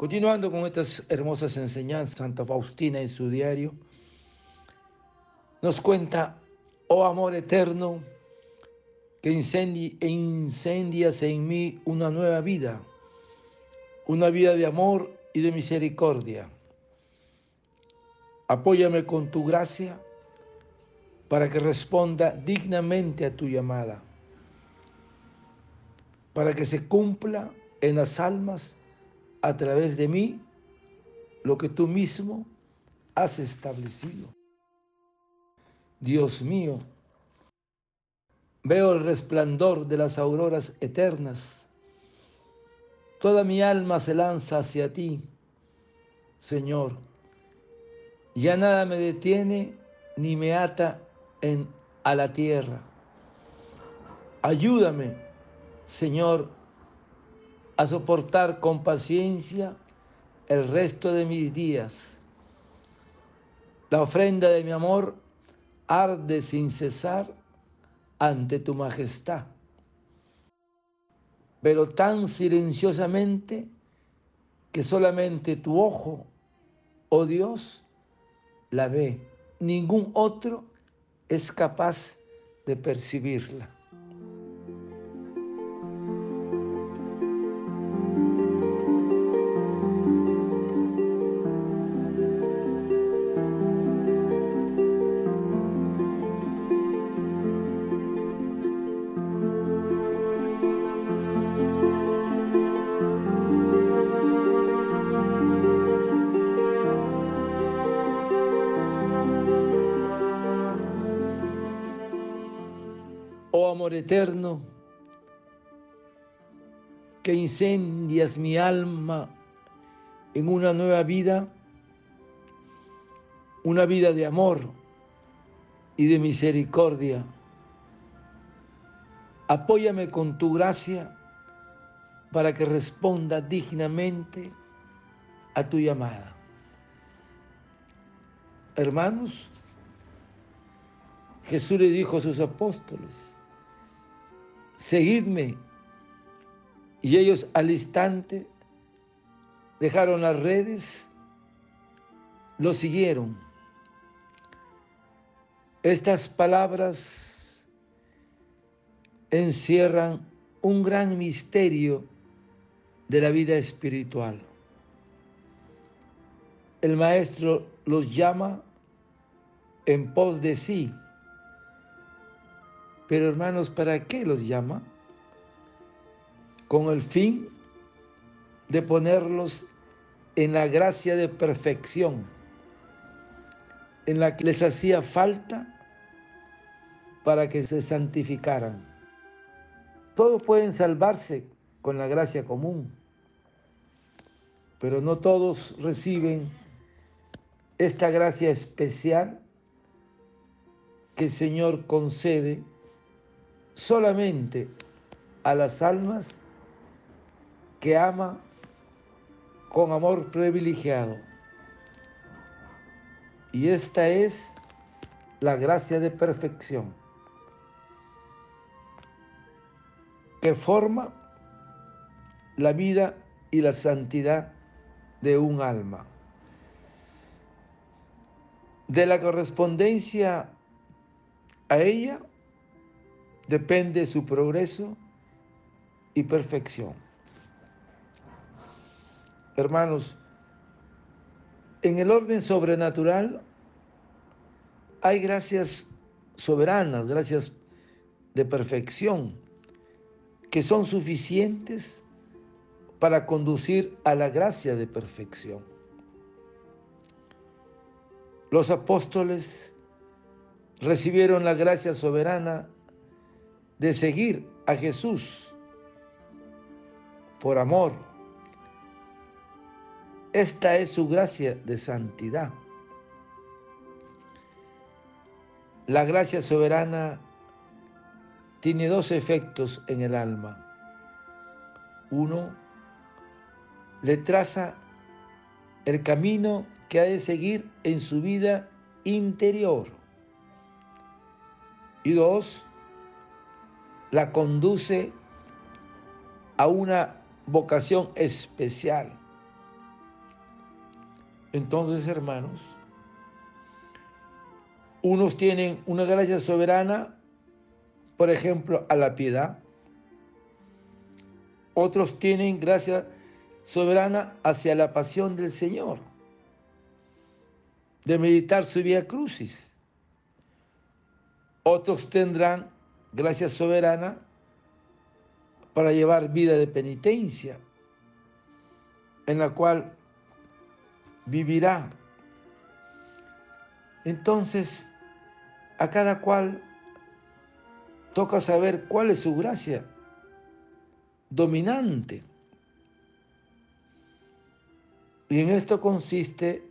Continuando con estas hermosas enseñanzas, Santa Faustina en su diario nos cuenta, oh amor eterno, que incendias en mí una nueva vida, una vida de amor y de misericordia. Apóyame con tu gracia para que responda dignamente a tu llamada, para que se cumpla en las almas a través de mí lo que tú mismo has establecido. Dios mío, veo el resplandor de las auroras eternas. Toda mi alma se lanza hacia ti, Señor. Ya nada me detiene ni me ata en, a la tierra. Ayúdame, Señor, a soportar con paciencia el resto de mis días. La ofrenda de mi amor arde sin cesar ante tu majestad, pero tan silenciosamente que solamente tu ojo, oh Dios, la ve. Ningún otro es capaz de percibirla. Amor eterno, que incendias mi alma en una nueva vida, una vida de amor y de misericordia. Apóyame con tu gracia para que responda dignamente a tu llamada. Hermanos, Jesús le dijo a sus apóstoles, seguidme. Y ellos al instante dejaron las redes, lo siguieron. Estas palabras encierran un gran misterio de la vida espiritual. El maestro los llama en pos de sí pero hermanos, ¿para qué los llama? Con el fin de ponerlos en la gracia de perfección, en la que les hacía falta para que se santificaran. Todos pueden salvarse con la gracia común, pero no todos reciben esta gracia especial que el Señor concede solamente a las almas que ama con amor privilegiado. Y esta es la gracia de perfección que forma la vida y la santidad de un alma. De la correspondencia a ella depende su progreso y perfección. Hermanos, en el orden sobrenatural hay gracias soberanas, gracias de perfección, que son suficientes para conducir a la gracia de perfección. Los apóstoles recibieron la gracia soberana de seguir a Jesús por amor. Esta es su gracia de santidad. La gracia soberana tiene dos efectos en el alma. Uno, le traza el camino que ha de seguir en su vida interior. Y dos, la conduce a una vocación especial, Entonces, hermanos, unos tienen una gracia soberana, por ejemplo, a la piedad. Otros tienen gracia soberana hacia la pasión del Señor, de meditar su vía crucis. Otros tendrán gracia soberana para llevar vida de penitencia, en la cual vivirá. Entonces, a cada cual toca saber cuál es su gracia dominante. Y en esto consiste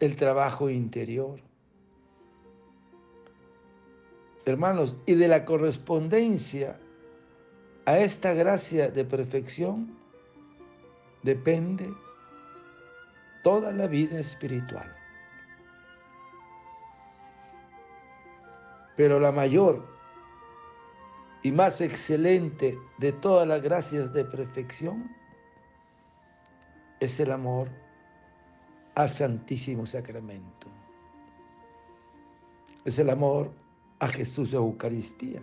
el trabajo interior. Hermanos, y de la correspondencia a esta gracia de perfección depende toda la vida espiritual. Pero la mayor y más excelente de todas las gracias de perfección es el amor al Santísimo Sacramento. Es el amor a Jesús de Eucaristía.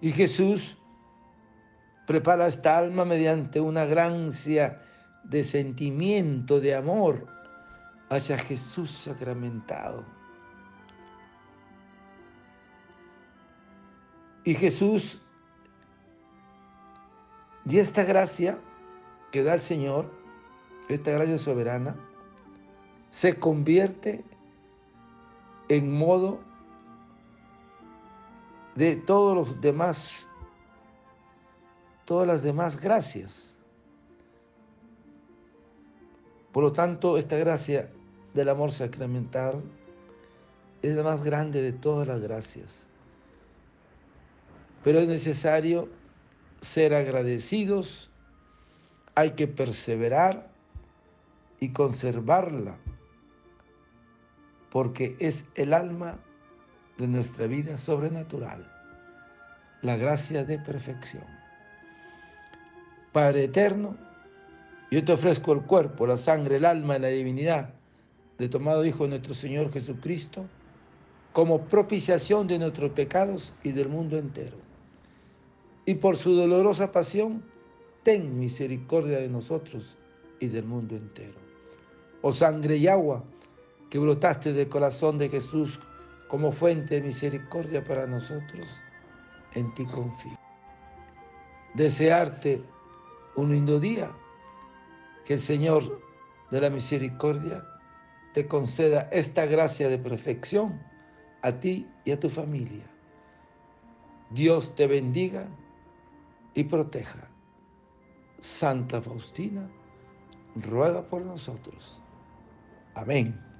Y Jesús prepara esta alma mediante una gracia de sentimiento, de amor hacia Jesús sacramentado. Y Jesús, y esta gracia que da el Señor, esta gracia soberana, se convierte en modo de todos los demás, todas las demás gracias. Por lo tanto, esta gracia del amor sacramental es la más grande de todas las gracias. Pero es necesario ser agradecidos, hay que perseverar y conservarla, porque es el alma de nuestra vida sobrenatural, la gracia de perfección. Padre eterno, yo te ofrezco el cuerpo, la sangre, el alma y la divinidad de tu amado Hijo nuestro Señor Jesucristo, como propiciación de nuestros pecados y del mundo entero. Y por su dolorosa pasión, ten misericordia de nosotros y del mundo entero. Oh sangre y agua que brotaste del corazón de Jesús como fuente de misericordia para nosotros, en ti confío. Desearte un lindo día que el Señor de la misericordia te conceda esta gracia de perfección a ti y a tu familia. Dios te bendiga y proteja. Santa Faustina, ruega por nosotros. Amén.